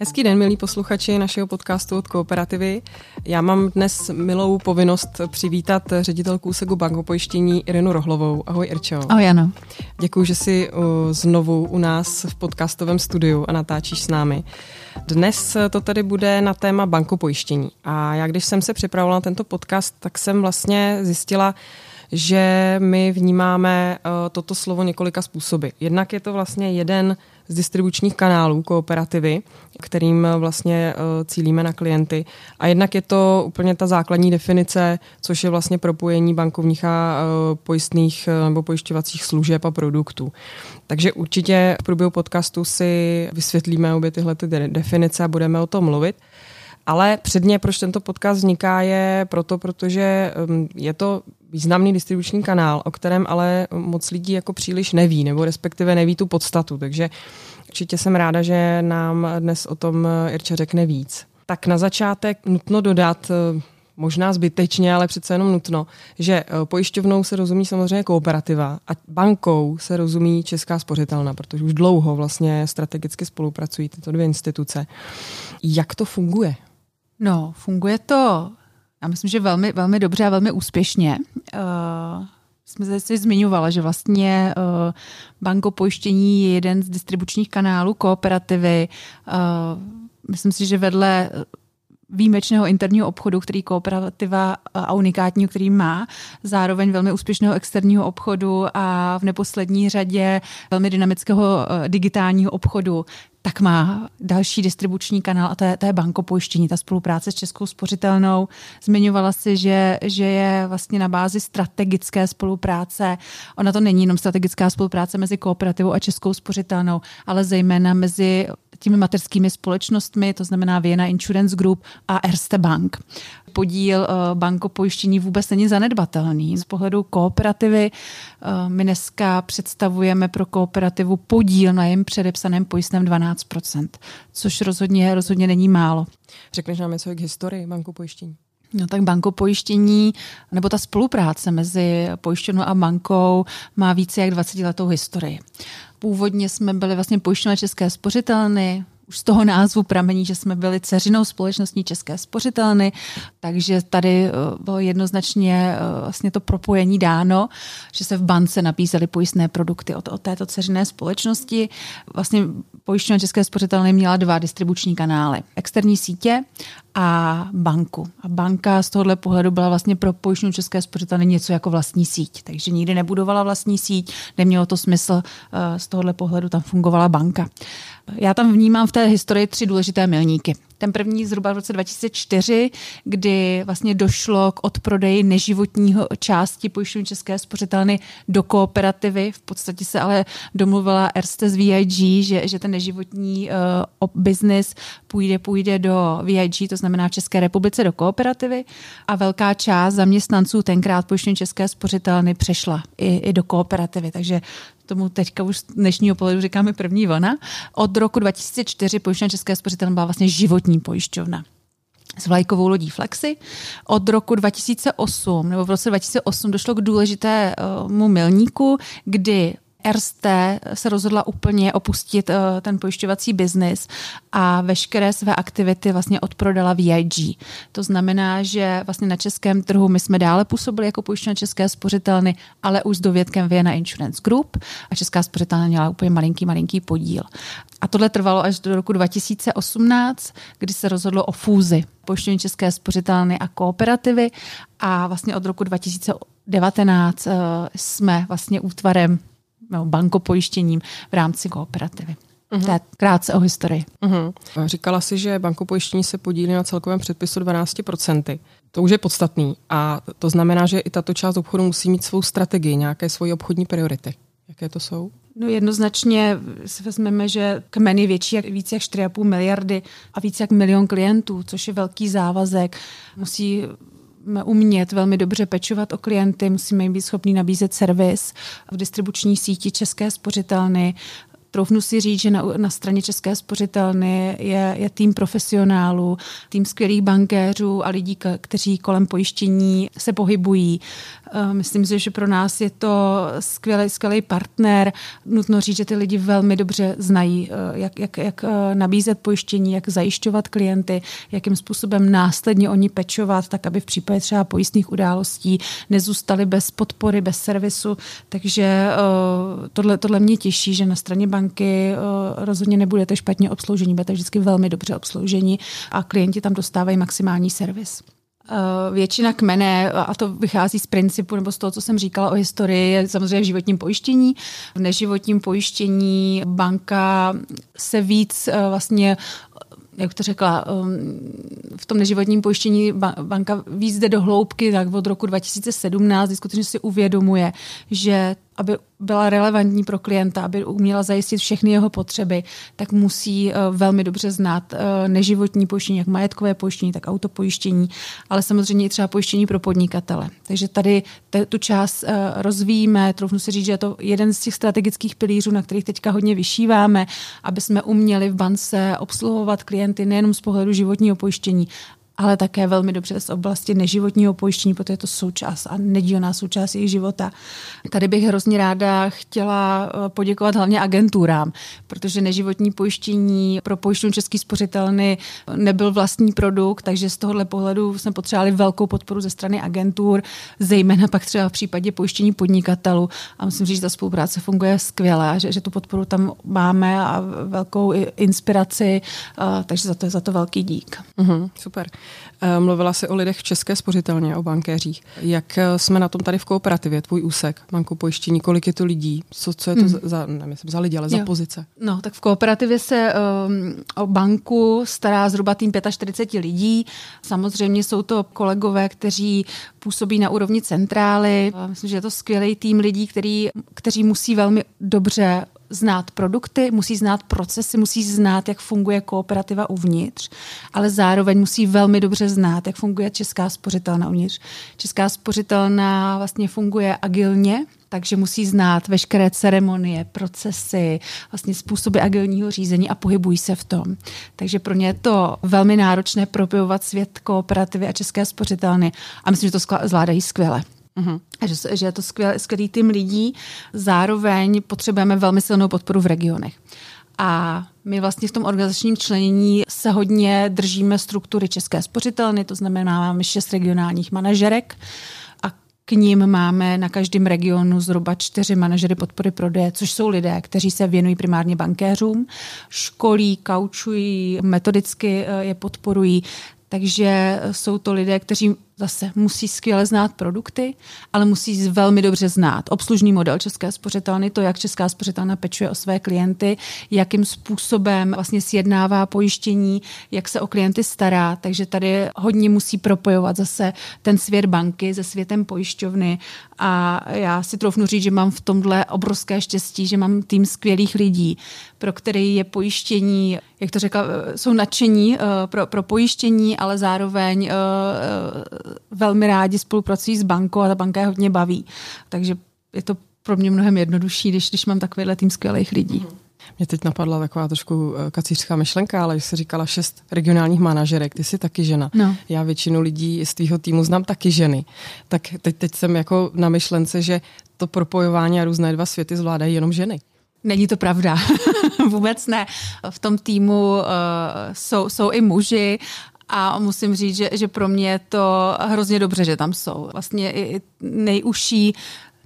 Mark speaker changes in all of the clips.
Speaker 1: Hezký den, milí posluchači našeho podcastu od Kooperativy. Já mám dnes milou povinnost přivítat ředitelku úseku bankopojištění Irinu Rohlovou. Ahoj Irčo.
Speaker 2: Ahoj Jano.
Speaker 1: Děkuji, že jsi znovu u nás v podcastovém studiu a natáčíš s námi. Dnes to tady bude na téma bankopojištění. A já, když jsem se připravovala na tento podcast, tak jsem vlastně zjistila, že my vnímáme uh, toto slovo několika způsoby. Jednak je to vlastně jeden z distribučních kanálů kooperativy, kterým vlastně uh, cílíme na klienty. A jednak je to úplně ta základní definice, což je vlastně propojení bankovních a uh, pojistných nebo pojišťovacích služeb a produktů. Takže určitě v průběhu podcastu si vysvětlíme obě tyhle ty definice a budeme o tom mluvit. Ale předně, proč tento podcast vzniká, je proto, protože um, je to významný distribuční kanál, o kterém ale moc lidí jako příliš neví, nebo respektive neví tu podstatu. Takže určitě jsem ráda, že nám dnes o tom Irča řekne víc. Tak na začátek nutno dodat, uh, možná zbytečně, ale přece jenom nutno, že uh, pojišťovnou se rozumí samozřejmě kooperativa a bankou se rozumí Česká spořitelna, protože už dlouho vlastně strategicky spolupracují tyto dvě instituce. Jak to funguje?
Speaker 2: No, funguje to, já myslím, že velmi, velmi dobře a velmi úspěšně. Uh, jsme se zmiňovala, že vlastně uh, banko pojištění je jeden z distribučních kanálů kooperativy. Uh, myslím si, že vedle výjimečného interního obchodu, který kooperativa a unikátního, který má, zároveň velmi úspěšného externího obchodu a v neposlední řadě velmi dynamického digitálního obchodu, tak má další distribuční kanál a to je, to je bankopojištění, ta spolupráce s Českou spořitelnou. Zmiňovala si, že, že je vlastně na bázi strategické spolupráce. Ona to není jenom strategická spolupráce mezi kooperativou a Českou spořitelnou, ale zejména mezi těmi materskými společnostmi, to znamená Vienna Insurance Group a Erste Bank. Podíl eh, bankopojištění vůbec není zanedbatelný. Z pohledu kooperativy eh, my dneska představujeme pro kooperativu podíl na jejím předepsaném pojistném 12%, což rozhodně, rozhodně není málo.
Speaker 1: Řekneš nám něco k historii bankopojištění?
Speaker 2: No tak bankopojištění nebo ta spolupráce mezi pojišťovnou a bankou má více jak 20 letou historii. Původně jsme byli vlastně pojišťovna České spořitelny, už z toho názvu pramení, že jsme byli ceřinou společností České spořitelny, takže tady eh, bylo jednoznačně eh, vlastně to propojení dáno, že se v bance napísaly pojistné produkty od, od této ceřiné společnosti. Vlastně pojišťovna České spořitelny měla dva distribuční kanály. Externí sítě a banku. A banka z tohohle pohledu byla vlastně pro pojišťovnu České spořitelny něco jako vlastní síť. Takže nikdy nebudovala vlastní síť, nemělo to smysl, eh, z tohohle pohledu tam fungovala banka. Já tam vnímám v té historii tři důležité milníky. Ten první zhruba v roce 2004, kdy vlastně došlo k odprodeji neživotního části pojišťovny České spořitelny do kooperativy. V podstatě se ale domluvila Erste z VIG, že, že ten neživotní uh, business půjde, půjde do VIG, to znamená v České republice do kooperativy a velká část zaměstnanců tenkrát pojišťovny České spořitelny přešla i, i do kooperativy. Takže tomu teďka už z dnešního pohledu říkáme první vlna. Od roku 2004 pojišťovna České spořitelny byla vlastně životní pojišťovna s vlajkovou lodí Flexi. Od roku 2008, nebo v roce 2008 došlo k důležitému milníku, kdy RST se rozhodla úplně opustit uh, ten pojišťovací biznis a veškeré své aktivity vlastně odprodala VIG. To znamená, že vlastně na českém trhu my jsme dále působili jako pojišťovna České spořitelny, ale už s dovědkem Vienna Insurance Group a Česká spořitelna měla úplně malinký, malinký podíl. A tohle trvalo až do roku 2018, kdy se rozhodlo o fúzi pojišťovny České spořitelny a kooperativy a vlastně od roku 2019 uh, jsme vlastně útvarem bankopojištěním v rámci kooperativy. Uh-huh. To je krátce o historii.
Speaker 1: Uh-huh. Říkala si, že bankopojištění se podílí na celkovém předpisu 12%. To už je podstatný a to znamená, že i tato část obchodu musí mít svou strategii, nějaké svoje obchodní priority. Jaké to jsou?
Speaker 2: No jednoznačně si vezmeme, že kmen je větší jak více jak 4,5 miliardy a více jak milion klientů, což je velký závazek. Musí umět velmi dobře pečovat o klienty, musíme jim být schopni nabízet servis v distribuční síti České spořitelny, Troufnu si říct, že na, na straně České spořitelny je, je tým profesionálů, tým skvělých bankéřů a lidí, kteří kolem pojištění se pohybují. Eh, myslím si, že pro nás je to skvělý, skvělý partner. Nutno říct, že ty lidi velmi dobře znají, eh, jak, jak, jak eh, nabízet pojištění, jak zajišťovat klienty, jakým způsobem následně oni pečovat, tak aby v případě třeba pojistných událostí nezůstali bez podpory, bez servisu. Takže tohle, tohle mě těší, že na straně banky rozhodně nebudete špatně obsloužení, budete vždycky velmi dobře obsloužení a klienti tam dostávají maximální servis. Eh, většina kmene, a to vychází z principu nebo z toho, co jsem říkala o historii, je samozřejmě v životním pojištění. V neživotním pojištění banka se víc eh, vlastně jak to řekla, um, v tom neživotním pojištění banka víc jde do hloubky, tak od roku 2017 skutečně si uvědomuje, že aby byla relevantní pro klienta, aby uměla zajistit všechny jeho potřeby, tak musí uh, velmi dobře znát uh, neživotní pojištění, jak majetkové pojištění, tak autopojištění, ale samozřejmě i třeba pojištění pro podnikatele. Takže tady tu část uh, rozvíjíme, troufnu si říct, že je to jeden z těch strategických pilířů, na kterých teďka hodně vyšíváme, aby jsme uměli v bance obsluhovat klienty nejenom z pohledu životního pojištění, ale také velmi dobře z oblasti neživotního pojištění, protože je to součást a nedílná součást jejich života. Tady bych hrozně ráda chtěla eh, poděkovat hlavně agenturám, protože neživotní pojištění pro pojištění Český spořitelny nebyl vlastní produkt, takže z tohohle pohledu jsme potřebovali velkou podporu ze strany agentur, zejména pak třeba v případě pojištění podnikatelů. A musím říct, že ta spolupráce funguje skvěle že, že tu podporu tam máme a velkou inspiraci, eh, takže za to je za to velký dík.
Speaker 1: Mm-hmm, super. Eh, mluvila si o lidech v České spořitelně, o bankéřích. Jak eh, jsme na tom tady v kooperativě, tvůj úsek, banku pojištění, kolik je to lidí? Co, co je to hmm. za, nemyslím, za lidi, ale jo. za pozice?
Speaker 2: No, tak v kooperativě se um, o banku stará zhruba tým 45 lidí. Samozřejmě jsou to kolegové, kteří působí na úrovni centrály. Myslím, že je to skvělý tým lidí, který, kteří musí velmi dobře znát produkty, musí znát procesy, musí znát, jak funguje kooperativa uvnitř, ale zároveň musí velmi dobře znát, jak funguje Česká spořitelna uvnitř. Česká spořitelna vlastně funguje agilně, takže musí znát veškeré ceremonie, procesy, vlastně způsoby agilního řízení a pohybují se v tom. Takže pro ně je to velmi náročné propojovat svět kooperativy a české spořitelny a myslím, že to zvládají skvěle. Uh-huh. Že, že je to skvělý, skvělý tým lidí. Zároveň potřebujeme velmi silnou podporu v regionech. A my vlastně v tom organizačním členění se hodně držíme struktury České spořitelny, to znamená, máme šest regionálních manažerek a k ním máme na každém regionu zhruba čtyři manažery podpory prodeje, což jsou lidé, kteří se věnují primárně bankéřům, školí, kaučují, metodicky eh, je podporují, takže jsou to lidé, kteří zase musí skvěle znát produkty, ale musí velmi dobře znát obslužný model České spořitelny, to, jak Česká spořitelna pečuje o své klienty, jakým způsobem vlastně sjednává pojištění, jak se o klienty stará. Takže tady hodně musí propojovat zase ten svět banky se světem pojišťovny a já si troufnu říct, že mám v tomhle obrovské štěstí, že mám tým skvělých lidí, pro který je pojištění, jak to řekla, jsou nadšení uh, pro, pro pojištění, ale zároveň uh, velmi rádi spolupracují s bankou a ta banka je hodně baví. Takže je to pro mě mnohem jednodušší, když, když mám takovýhle tým skvělých lidí.
Speaker 1: Mě teď napadla taková trošku eh, kacířská myšlenka, ale když jsi říkala šest regionálních manažerek, ty jsi taky žena. No. Já většinu lidí z tvýho týmu znám taky ženy. Tak teď, teď jsem jako na myšlence, že to propojování a různé dva světy zvládají jenom ženy.
Speaker 2: Není to pravda. Vůbec ne. V tom týmu uh, jsou, jsou i muži a musím říct, že, že pro mě je to hrozně dobře, že tam jsou. Vlastně i nejužší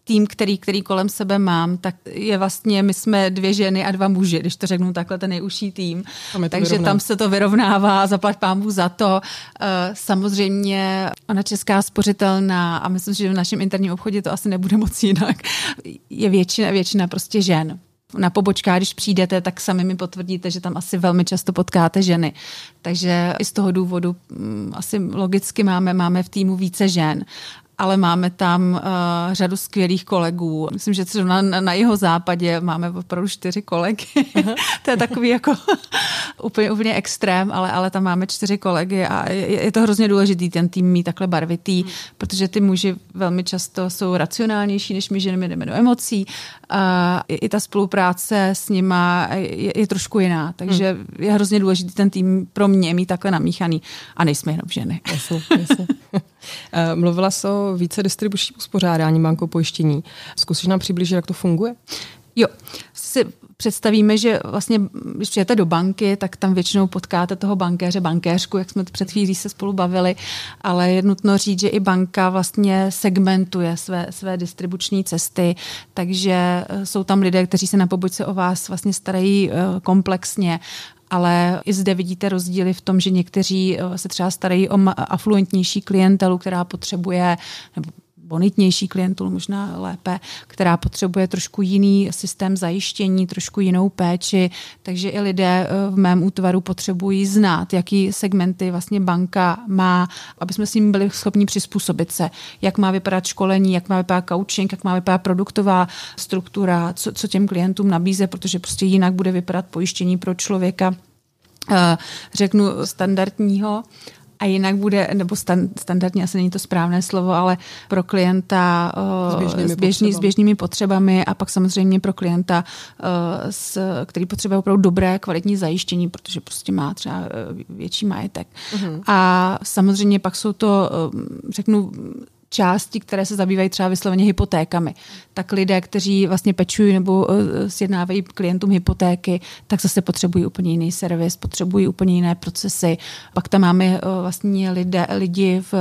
Speaker 2: tým, který, který kolem sebe mám, tak je vlastně, my jsme dvě ženy a dva muži, když to řeknu takhle, ten nejužší tým. Takže vyrovná. tam se to vyrovnává, zaplať pámu za to. Eh, samozřejmě ona česká spořitelná a myslím, že v našem interním obchodě to asi nebude moc jinak, je většina, většina prostě žen na pobočkách, když přijdete, tak sami mi potvrdíte, že tam asi velmi často potkáte ženy. Takže i z toho důvodu mm, asi logicky máme, máme v týmu více žen ale máme tam uh, řadu skvělých kolegů. Myslím, že třeba na, na jeho západě máme opravdu čtyři kolegy. to je takový jako úplně, úplně extrém, ale, ale tam máme čtyři kolegy a je, je to hrozně důležitý ten tým mít takhle barvitý, hmm. protože ty muži velmi často jsou racionálnější než my ženy, jdeme do emocí i, ta spolupráce s nima je, je trošku jiná, takže hmm. je hrozně důležitý ten tým pro mě mít takhle namíchaný a nejsme jenom ženy.
Speaker 1: Jasně, jasně. Eh, mluvila jsi o více distribučním uspořádání bankou pojištění. Zkusíš nám přiblížit, jak to funguje?
Speaker 2: Jo, si představíme, že vlastně, když přijete do banky, tak tam většinou potkáte toho bankéře, bankéřku, jak jsme před chvílí se spolu bavili, ale je nutno říct, že i banka vlastně segmentuje své, své distribuční cesty, takže eh, jsou tam lidé, kteří se na pobočce o vás vlastně starají eh, komplexně ale i zde vidíte rozdíly v tom, že někteří eh, se třeba starají o afluentnější klientelu, která potřebuje, nebo bonitnější klientelu možná lépe, která potřebuje trošku jiný systém zajištění, trošku jinou péči, takže i lidé eh, v mém útvaru potřebují znát, jaký segmenty vlastně banka má, aby jsme s ním byli schopni přizpůsobit se, jak má vypadat školení, jak má vypadat coaching, jak má vypadat produktová struktura, co, co těm klientům nabíze, protože prostě jinak bude vypadat pojištění pro člověka eh, řeknu standardního a jinak bude, nebo stand, standardně asi není to správné slovo, ale pro klienta
Speaker 1: s běžnými,
Speaker 2: s, běžný, s běžnými potřebami a pak samozřejmě pro klienta, s, který potřebuje opravdu dobré, kvalitní zajištění, protože prostě má třeba e, větší majetek. Uh-huh. A samozřejmě pak jsou to, řeknu, části, které se zabývají třeba vysloveně hypotékami. Tak lidé, kteří vlastně pečují nebo eh, sjednávají klientům hypotéky, tak zase potřebují úplně jiný servis, potřebují úplně jiné procesy. Pak tam máme eh, vlastně lidé, lidi v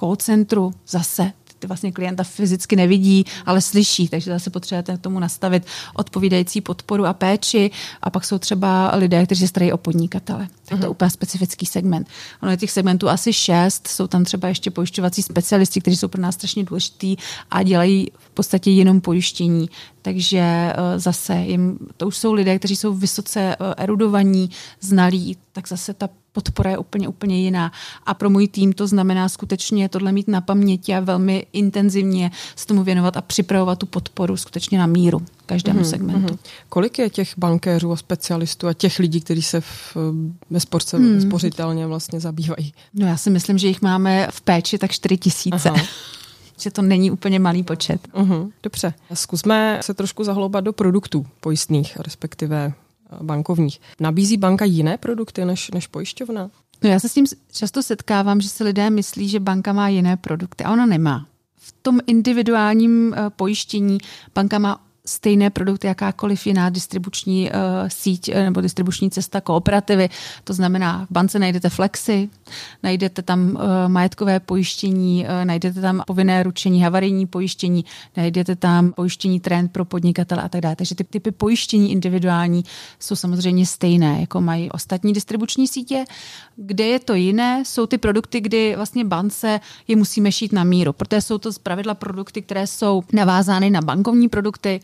Speaker 2: call centru zase vlastně klienta fyzicky nevidí, ale slyší, takže zase potřebujete tomu nastavit odpovídající podporu a péči. A pak jsou třeba lidé, kteří se starají o podnikatele. Tak to je mhm. úplně specifický segment. Ono je těch segmentů asi šest, jsou tam třeba ještě pojišťovací specialisti, kteří jsou pro nás strašně důležitý a dělají v podstatě jenom pojištění. Takže eh, zase jim, to už jsou lidé, kteří jsou vysoce eh, erudovaní, znalí, tak zase ta podpora je úplně, úplně jiná. A pro můj tým to znamená skutečně tohle mít na paměti a velmi intenzivně se tomu věnovat a připravovat tu podporu skutečně na míru každému mm-hmm, segmentu. Mm-hmm.
Speaker 1: Kolik je těch bankéřů a specialistů a těch lidí, kteří se v, ve sportce hmm. spořitelně vlastně zabývají?
Speaker 2: No já si myslím, že jich máme v péči tak 4 tisíce. že to není úplně malý počet.
Speaker 1: Uh-huh, dobře. Zkusme se trošku zahloubat do produktů pojistných, respektive bankovních. Nabízí banka jiné produkty než, než pojišťovna?
Speaker 2: No já se s tím často setkávám, že si lidé myslí, že banka má jiné produkty a ona nemá. V tom individuálním eh, pojištění banka má stejné produkty, jakákoliv jiná distribuční uh, síť uh, nebo distribuční cesta kooperativy. To znamená, v bance najdete flexy, najdete tam uh, majetkové pojištění, uh, najdete tam povinné ručení, havarijní pojištění, najdete tam pojištění trend pro podnikatele a tak dále. Takže ty typy pojištění individuální jsou samozřejmě stejné, jako mají ostatní distribuční sítě. Kde je to jiné, jsou ty produkty, kdy vlastně bance je musíme šít na míru, protože jsou to zpravidla produkty, které jsou navázány na bankovní produkty,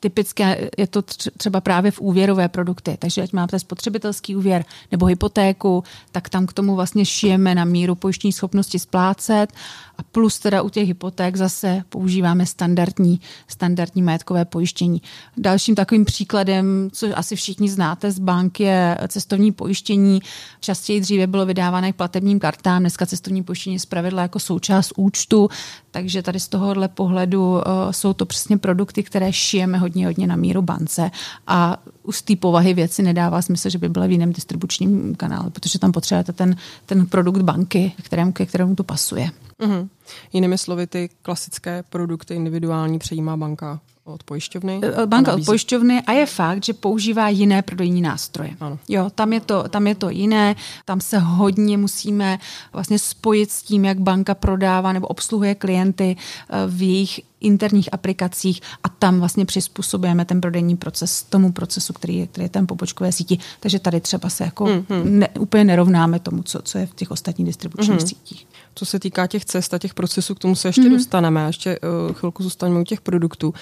Speaker 2: Typické je to třeba právě v úvěrové produkty, takže ať máte spotřebitelský úvěr nebo hypotéku, tak tam k tomu vlastně šijeme na míru pojištní schopnosti splácet a plus teda u těch hypoték zase používáme standardní, standardní majetkové pojištění. Dalším takovým příkladem, co asi všichni znáte z bank, je cestovní pojištění. Častěji dříve bylo vydávané k platebním kartám, dneska cestovní pojištění zpravidla jako součást účtu, takže tady z tohohle pohledu uh, jsou to přesně produkty, které šijeme hodně, hodně na míru bance a z té povahy věci nedává smysl, že by byla v jiném distribučním kanále, protože tam potřebujete ten, ten produkt banky, kterému, ke kterému to pasuje.
Speaker 1: Mm-hmm. Jinými slovy, ty klasické produkty individuální přejímá banka od pojišťovny?
Speaker 2: Eh, eh, banka od pojišťovny a je fakt, že používá jiné prodejní nástroje. Ano. Jo, tam je, to, tam je to jiné, tam se hodně musíme vlastně spojit s tím, jak banka prodává nebo obsluhuje klienty eh, v jejich interních aplikacích a tam vlastně přizpůsobujeme ten prodejní proces tomu procesu, který je, který je ten pobočkové síti. Takže tady třeba se jako mm-hmm. ne, úplně nerovnáme tomu, co, co je v těch ostatních distribučních mm-hmm. sítích.
Speaker 1: Co se týká těch cest a těch procesů, k tomu se ještě mm-hmm. dostaneme. Ještě uh, chvilku zůstaneme u těch produktů.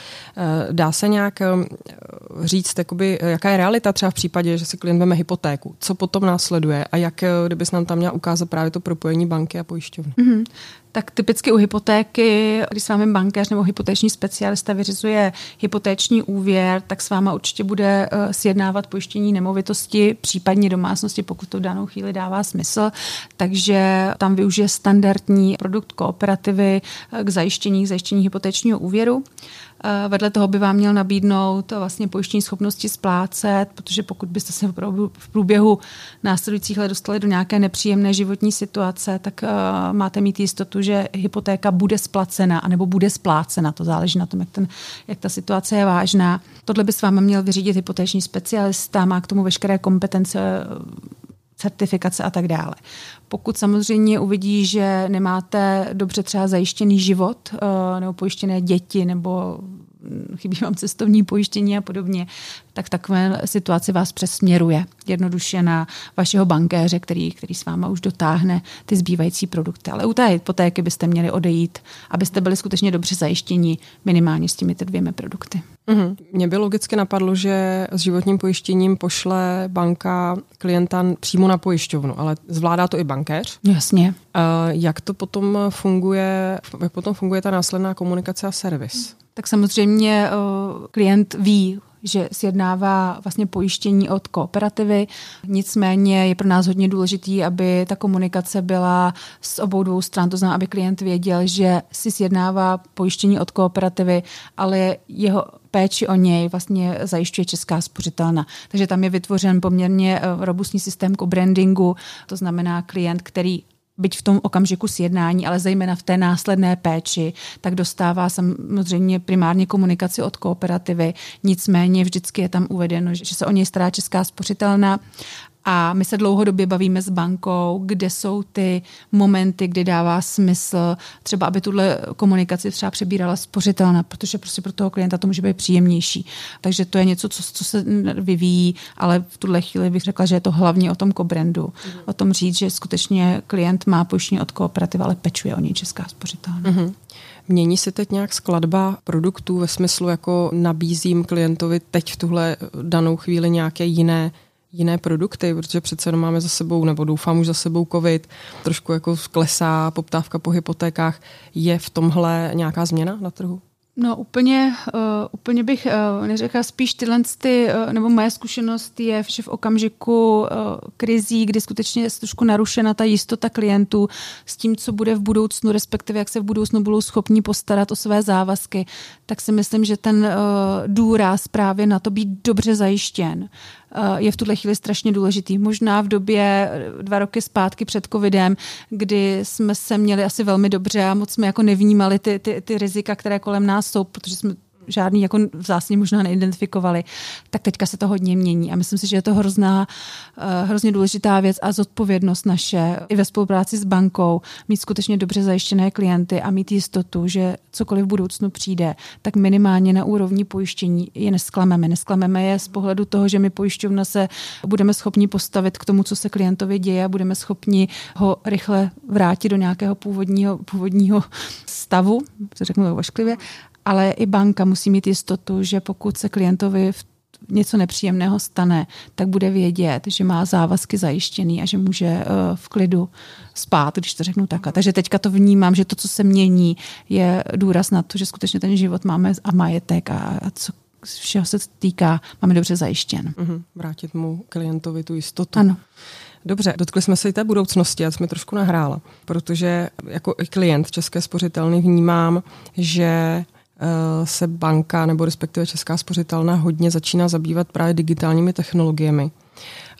Speaker 1: Dá se nějak říct, jakoby, jaká je realita třeba v případě, že si klient veme hypotéku? Co potom následuje a jak, kdybys nám tam měla ukázat právě to propojení banky a pojišťovny? Mm-hmm
Speaker 2: tak typicky u hypotéky, když s vámi bankéř nebo hypotéční specialista vyřizuje hypotéční úvěr, tak s váma určitě bude uh, sjednávat pojištění nemovitosti, případně domácnosti, pokud to v danou chvíli dává smysl. Takže tam využije standardní produkt kooperativy uh, k zajištění, k zajištění hypotéčního úvěru. Eh, vedle toho by vám měl nabídnout vlastně pojištění schopnosti splácet, protože pokud byste se v průběhu následujících let dostali do nějaké nepříjemné životní situace, tak uh, máte mít jistotu, že hypotéka bude splacena, anebo bude splácena. To záleží na tom, jak, ten, jak ta situace je vážná. Tohle by s vámi měl vyřídit hypotéční specialista, má k tomu veškeré kompetence certifikace a tak dále. Pokud samozřejmě uvidí, že nemáte dobře třeba zajištěný život eh, nebo pojištěné děti nebo chybí vám cestovní pojištění a podobně, tak takové situaci vás přesměruje jednoduše na vašeho bankéře, který, který s váma už dotáhne ty zbývající produkty. Ale u té hypotéky byste měli odejít, abyste byli skutečně dobře zajištěni minimálně s těmi dvěmi produkty.
Speaker 1: Mm-hmm. Mně by logicky napadlo, že s životním pojištěním pošle banka klienta přímo na pojišťovnu, ale zvládá to i bankéř.
Speaker 2: Jasně.
Speaker 1: Uh, jak to potom funguje, jak potom funguje ta následná komunikace a servis?
Speaker 2: Tak samozřejmě uh, klient ví, že sjednává vlastně pojištění od kooperativy. Nicméně je pro nás hodně důležitý, aby ta komunikace byla z obou dvou stran. To znamená, aby klient věděl, že si sjednává pojištění od kooperativy, ale jeho péči o něj vlastně zajišťuje Česká spořitelna. Takže tam je vytvořen poměrně eh, robustní systém co-brandingu, to znamená klient, který byť v tom okamžiku sjednání, ale zejména v té následné péči, tak dostává samozřejmě primárně komunikaci od kooperativy. Nicméně vždycky je tam uvedeno, že se o něj stará Česká spořitelna a my se dlouhodobě bavíme s bankou, kde jsou ty momenty, kdy dává smysl třeba, aby tuhle komunikaci třeba přebírala spořitelna, protože prostě pro toho klienta to může být příjemnější. Takže to je něco, co, co se vyvíjí, ale v tuhle chvíli bych řekla, že je to hlavně o tom kobrandu. Mm-hmm. O tom říct, že skutečně klient má pojištění od kooperativy, ale pečuje o něj česká spořitelna. Mm-hmm.
Speaker 1: Mění se teď nějak skladba produktů ve smyslu, jako nabízím klientovi teď v tuhle danou chvíli nějaké jiné jiné produkty, protože přece jenom máme za sebou, nebo doufám už za sebou covid, trošku jako klesá poptávka po hypotékách. Je v tomhle nějaká změna na trhu?
Speaker 2: No úplně, uh, úplně bych uh, neřekla, spíš tyhle, ty, uh, nebo moje zkušenost je, že v okamžiku uh, krizí, kdy skutečně je trošku narušena ta jistota klientů s tím, co bude v budoucnu, respektive jak se v budoucnu budou schopni postarat o své závazky, tak si myslím, že ten uh, důraz právě na to být dobře zajištěn je v tuhle chvíli strašně důležitý. Možná v době dva roky zpátky před covidem, kdy jsme se měli asi velmi dobře a moc jsme jako nevnímali ty, ty, ty rizika, které kolem nás jsou, protože jsme žádný jako vzácně možná neidentifikovali, tak teďka se to hodně mění a myslím si, že je to hrozná, uh, hrozně důležitá věc a zodpovědnost naše i ve spolupráci s bankou mít skutečně dobře zajištěné klienty a mít jistotu, že cokoliv v budoucnu přijde, tak minimálně na úrovni pojištění je nesklameme. Nesklameme je z pohledu toho, že my pojišťovna se budeme schopni postavit k tomu, co se klientovi děje a budeme schopni ho rychle vrátit do nějakého původního, původního stavu, to řeknu ošklivě, ale i banka musí mít jistotu, že pokud se klientovi v něco nepříjemného stane, tak bude vědět, že má závazky zajištěný a že může uh, v klidu spát, když to řeknu tak. Takže teďka to vnímám, že to, co se mění, je důraz na to, že skutečně ten život máme a majetek a, a co všeho se týká, máme dobře zajištěn.
Speaker 1: Mm-hmm. Vrátit mu klientovi tu jistotu.
Speaker 2: Ano.
Speaker 1: Dobře, dotkli jsme se i té budoucnosti, a to mi trošku nahrála, protože jako i klient České spořitelny vnímám, že Eh, se banka nebo respektive Česká spořitelna hodně začíná zabývat právě digitálními technologiemi.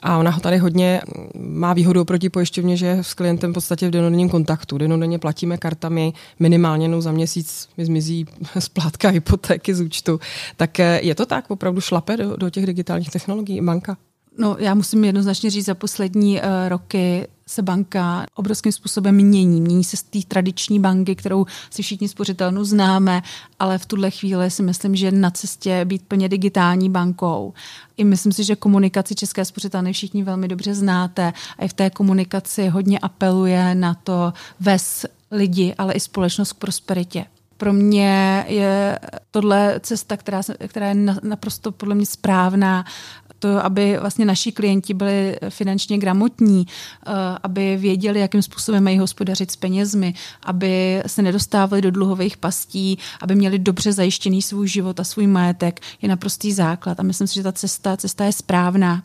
Speaker 1: A ona ho tady hodně má výhodu oproti pojišťovně, že je s klientem v podstatě v denodenním kontaktu. Denodenně platíme kartami, minimálně jednou za měsíc mi zmizí splátka hypotéky z účtu. Tak eh, je to tak, opravdu šlape do, do těch digitálních technologií banka?
Speaker 2: No, já musím jednoznačně říct, za poslední uh, roky se banka obrovským způsobem mění. Mění se z té tradiční banky, kterou si všichni spořitelnu známe, ale v tuhle chvíli si myslím, že na cestě být plně digitální bankou. I myslím si, že komunikaci České spořitelny všichni velmi dobře znáte a i v té komunikaci hodně apeluje na to ves lidi, ale i společnost k prosperitě Pro mě je tohle cesta, která, která je naprosto podle mě správná to, aby vlastně naši klienti byli finančně gramotní, eh, aby věděli, jakým způsobem mají hospodařit s penězmi, aby se nedostávali do dluhových pastí, aby měli dobře zajištěný svůj život a svůj majetek, je naprostý základ. A myslím si, že ta cesta, cesta je správná.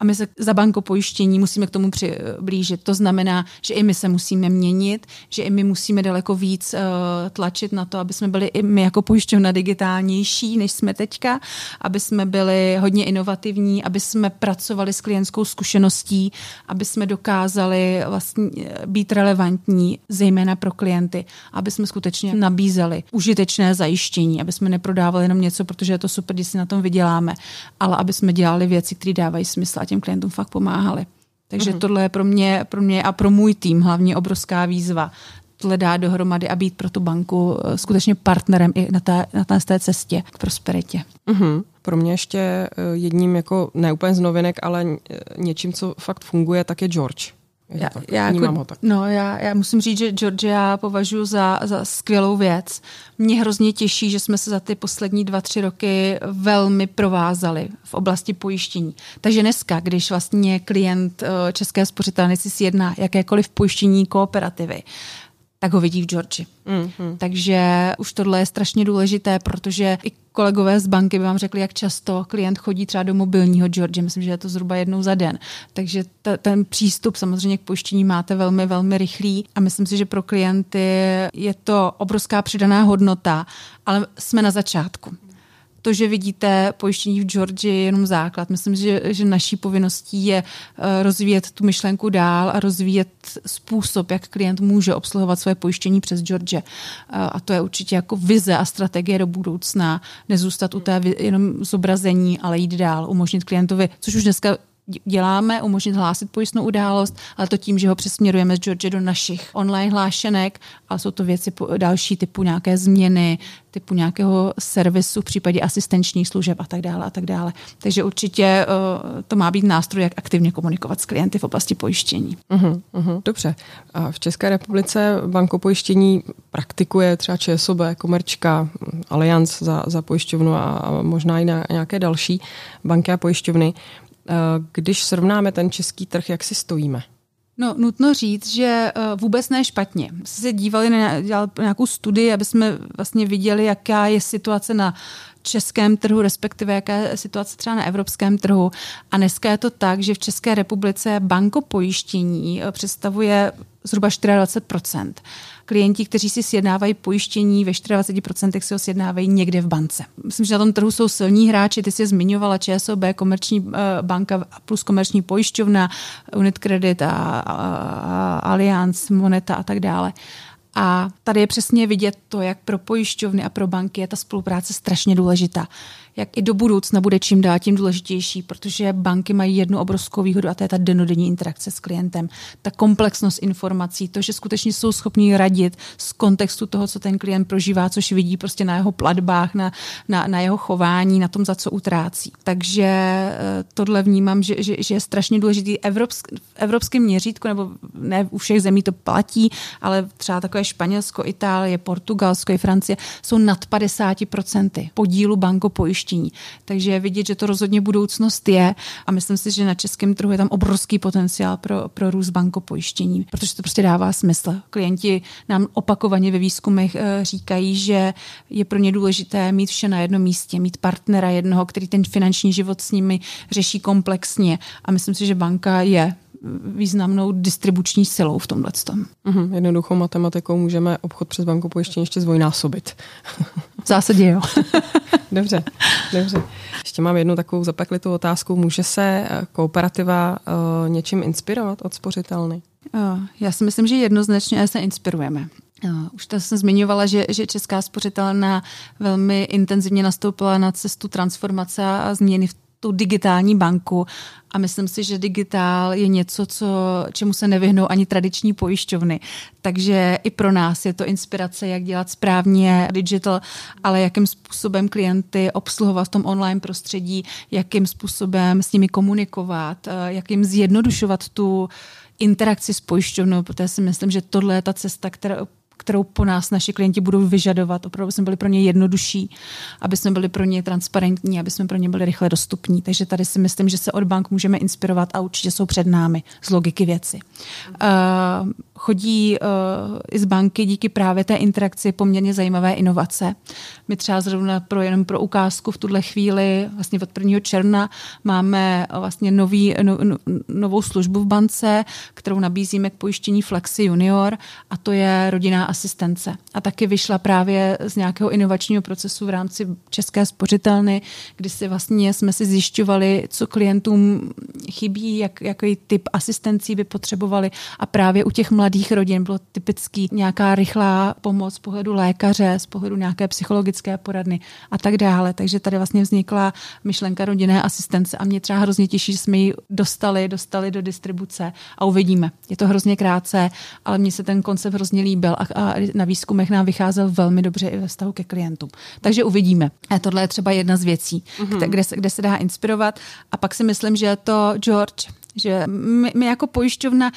Speaker 2: A my se za bankopojištění musíme k tomu přiblížit. To znamená, že i my se musíme měnit, že i my musíme daleko víc uh, tlačit na to, aby jsme byli i my jako pojišťovna digitálnější, než jsme teďka, aby jsme byli hodně inovativní, aby jsme pracovali s klientskou zkušeností, aby jsme dokázali vlastně být relevantní, zejména pro klienty, aby jsme skutečně nabízeli užitečné zajištění, aby jsme neprodávali jenom něco, protože je to super, když si na tom vyděláme, ale aby jsme dělali věci, které dávají smysl a těm klientům fakt pomáhali. Takže mm-hmm. tohle je pro mě, pro mě a pro můj tým hlavně obrovská výzva tohle dát dohromady a být pro tu banku eh, skutečně partnerem i na té, na té cestě k prosperitě.
Speaker 1: Mm-hmm. Pro mě ještě eh, jedním jako ne úplně z novinek, ale něčím, co fakt funguje, tak je George.
Speaker 2: Já, já, jako, ho tak. No, já, já musím říct, že Georgia považuji za, za skvělou věc. Mě hrozně těší, že jsme se za ty poslední dva, tři roky velmi provázali v oblasti pojištění. Takže dneska, když vlastně klient České spořitelny si sjedná jakékoliv pojištění kooperativy, tak ho vidí v Georgi. Mm-hmm. Takže už tohle je strašně důležité, protože i kolegové z banky by vám řekli, jak často klient chodí třeba do mobilního George. Myslím, že je to zhruba jednou za den. Takže t- ten přístup samozřejmě k pojištění máte velmi, velmi rychlý a myslím si, že pro klienty je to obrovská přidaná hodnota, ale jsme na začátku to, že vidíte pojištění v Georgii, je jenom základ. Myslím, že, že naší povinností je eh, rozvíjet tu myšlenku dál a rozvíjet způsob, jak klient může obsluhovat své pojištění přes George. Eh, a to je určitě jako vize a strategie do budoucna. Nezůstat u té jenom zobrazení, ale jít dál, umožnit klientovi, což už dneska děláme, umožnit hlásit pojistnou událost, ale to tím, že ho přesměrujeme z George do našich online hlášenek, ale jsou to věci další typu nějaké změny, typu nějakého servisu v případě asistenčních služeb a tak dále a tak dále. Takže určitě uh, to má být nástroj, jak aktivně komunikovat s klienty v oblasti pojištění.
Speaker 1: Uh-huh, uh-huh, dobře. A v České republice banko pojištění praktikuje třeba ČSOB, Komerčka, Allianz za, za pojišťovnu a možná i na nějaké další banky a pojišťovny. Eh, když srovnáme ten český trh, jak si stojíme?
Speaker 2: No, nutno říct, že eh, vůbec ne špatně. Jsme se dívali na nějakou studii, aby jsme vlastně viděli, jaká je situace na českém trhu, respektive jaká je situace třeba na evropském trhu. A dneska je to tak, že v České republice banko pojištění eh, představuje zhruba 24 Klienti, kteří si sjednávají pojištění, ve 24% si ho sjednávají někde v bance. Myslím, že na tom trhu jsou silní hráči, ty jsi zmiňovala ČSOB, komerční uh, banka plus komerční pojišťovna, Unit Credit a, a, a Allianz, Moneta a tak dále. A tady je přesně vidět to, jak pro pojišťovny a pro banky je ta spolupráce strašně důležitá jak i do budoucna bude čím dál tím důležitější, protože banky mají jednu obrovskou výhodu a to je ta denodenní interakce s klientem. Ta komplexnost informací, to, že skutečně jsou schopni radit z kontextu toho, co ten klient prožívá, což vidí prostě na jeho platbách, na, na, na jeho chování, na tom, za co utrácí. Takže eh, tohle vnímám, že, že, že je strašně důležitý evropsk, v evropském měřítku, nebo ne u všech zemí to platí, ale třeba takové Španělsko, Itálie, Portugalsko i Francie jsou nad 50% podílu banko pojištění. Takže vidět, že to rozhodně budoucnost je a myslím si, že na českém trhu je tam obrovský potenciál pro, pro růst bankopojištění, protože to prostě dává smysl. Klienti nám opakovaně ve výzkumech eh, říkají, že je pro ně důležité mít vše na jednom místě, mít partnera jednoho, který ten finanční život s nimi řeší komplexně. A myslím si, že banka je významnou distribuční silou v tomhle.
Speaker 1: Mm-hmm, jednoduchou matematikou můžeme obchod přes banku pojištění ještě zvojnásobit.
Speaker 2: V zásadě jo.
Speaker 1: dobře, dobře. Ještě mám jednu takovou zapeklitou otázku. Může se eh, kooperativa uh, něčím inspirovat od spořitelny?
Speaker 2: Uh, já si myslím, že jednoznačně se inspirujeme. Už to jsem zmiňovala, že, že Česká spořitelna velmi intenzivně nastoupila na cestu transformace a změny v tu digitální banku a myslím si, že digitál je něco, co, čemu se nevyhnou ani tradiční pojišťovny. Takže i pro nás je to inspirace, jak dělat správně digital, ale jakým způsobem klienty obsluhovat v tom online prostředí, jakým způsobem s nimi komunikovat, eh, jak jim zjednodušovat tu interakci s pojišťovnou, protože si myslím, že tohle je ta cesta, která, kterou po nás naši klienti budou vyžadovat. Opravdu jsme byli pro ně jednodušší, aby jsme byli pro ně transparentní, aby jsme pro ně byli rychle dostupní. Takže tady si myslím, že se od bank můžeme inspirovat a určitě jsou před námi z logiky věci. Uh, chodí uh, i z banky díky právě té interakci poměrně zajímavé inovace. My třeba zrovna pro, jenom pro ukázku v tuhle chvíli, vlastně od 1. června, máme vlastně nový, no, no, novou službu v bance, kterou nabízíme k pojištění Flexi Junior a to je rodinná asistence. A taky vyšla právě z nějakého inovačního procesu v rámci České spořitelny, kdy si vlastně jsme si zjišťovali, co klientům chybí, jak, jaký typ asistencí by potřebovali a právě u těch mladých rodin bylo typický nějaká rychlá pomoc z pohledu lékaře, z pohledu nějaké psychologické poradny a tak dále. Takže tady vlastně vznikla myšlenka rodinné asistence a mě třeba hrozně těší, že jsme ji dostali, dostali do distribuce a uvidíme. Je to hrozně krátce, ale mně se ten koncept hrozně líbil a, na výzkumech nám vycházel velmi dobře i ve vztahu ke klientům. Takže uvidíme. A tohle je třeba jedna z věcí, mm-hmm. kde, se, kde se dá inspirovat. A pak si myslím, že to George že my, my jako pojišťovna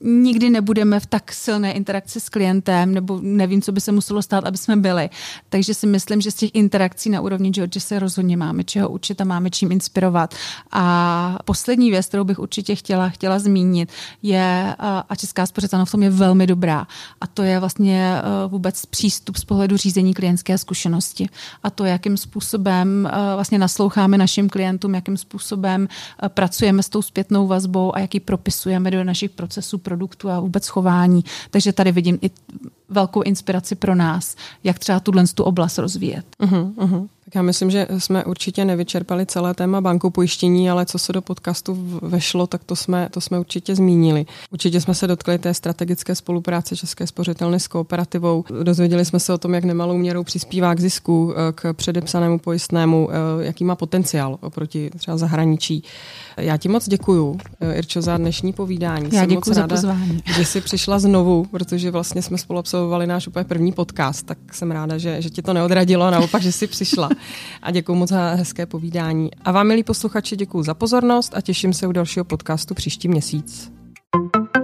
Speaker 2: nikdy nebudeme v tak silné interakci s klientem, nebo nevím, co by se muselo stát, aby jsme byli. Takže si myslím, že z těch interakcí na úrovni George se rozhodně máme čeho učit a máme čím inspirovat. A poslední věc, kterou bych určitě chtěla, chtěla zmínit, je, a Česká spořitelna v tom je velmi dobrá, a to je vlastně vůbec přístup z pohledu řízení klientské zkušenosti. A to, jakým způsobem vlastně nasloucháme našim klientům, jakým způsobem pracujeme s tou zpětnou vazbou a jaký propisujeme do našich procesů produktu a vůbec chování. Takže tady vidím i velkou inspiraci pro nás, jak třeba tuhle tu oblast rozvíjet.
Speaker 1: Uh-huh, uh-huh. Tak já myslím, že jsme určitě nevyčerpali celé téma banku pojištění, ale co se do podcastu vešlo, tak to jsme, to jsme určitě zmínili. Určitě jsme se dotkli té strategické spolupráce České spořitelny s kooperativou. Dozvěděli jsme se o tom, jak nemalou měrou přispívá k zisku, eh, k předepsanému pojistnému, eh, jaký má potenciál oproti třeba zahraničí. Já ti moc děkuju, eh, Irčo, za dnešní povídání.
Speaker 2: Já děkuji za ráda, pozvání.
Speaker 1: Že jsi přišla znovu, protože vlastně jsme spolu absolvovali náš úplně první podcast, tak jsem ráda, že, že ti to neodradilo, naopak, že jsi přišla a děkuji moc za hezké povídání. A vám, milí posluchači, děkuji za pozornost a těším se u dalšího podcastu příští měsíc. thank you